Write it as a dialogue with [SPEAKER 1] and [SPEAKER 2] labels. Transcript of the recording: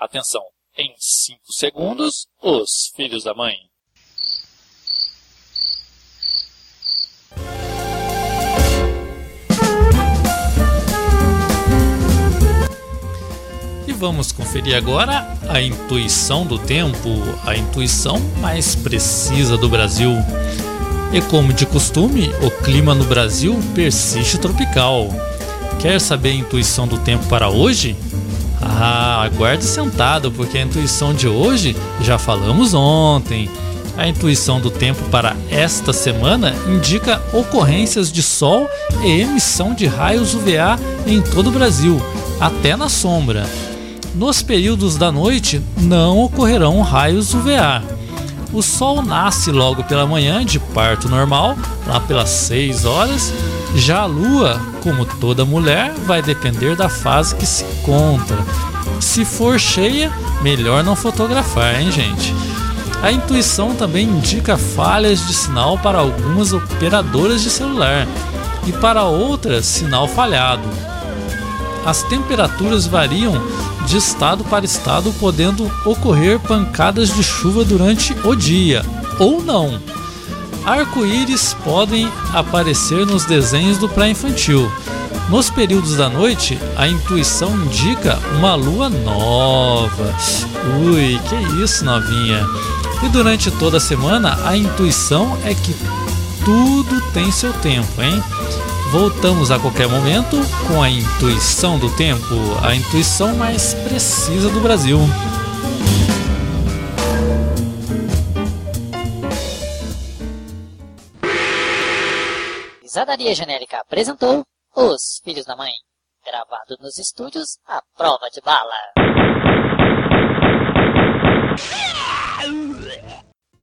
[SPEAKER 1] Atenção, em 5 segundos, os filhos da mãe. E vamos conferir agora a intuição do tempo, a intuição mais precisa do Brasil. E como de costume, o clima no Brasil persiste tropical. Quer saber a intuição do tempo para hoje? Ah, aguarde sentado, porque a intuição de hoje já falamos ontem. A intuição do tempo para esta semana indica ocorrências de sol e emissão de raios UVA em todo o Brasil, até na sombra. Nos períodos da noite não ocorrerão raios UVA. O sol nasce logo pela manhã de parto normal, lá pelas 6 horas. Já a lua, como toda mulher, vai depender da fase que se encontra. Se for cheia, melhor não fotografar, hein, gente? A intuição também indica falhas de sinal para algumas operadoras de celular e para outras, sinal falhado. As temperaturas variam de estado para estado, podendo ocorrer pancadas de chuva durante o dia ou não. Arco-íris podem aparecer nos desenhos do pré-infantil. Nos períodos da noite, a intuição indica uma lua nova. Ui, que isso, novinha! E durante toda a semana, a intuição é que tudo tem seu tempo, hein? Voltamos a qualquer momento com a intuição do tempo, a intuição mais precisa do Brasil.
[SPEAKER 2] Risadaria Genérica apresentou Os Filhos da Mãe, gravado nos estúdios à prova de bala.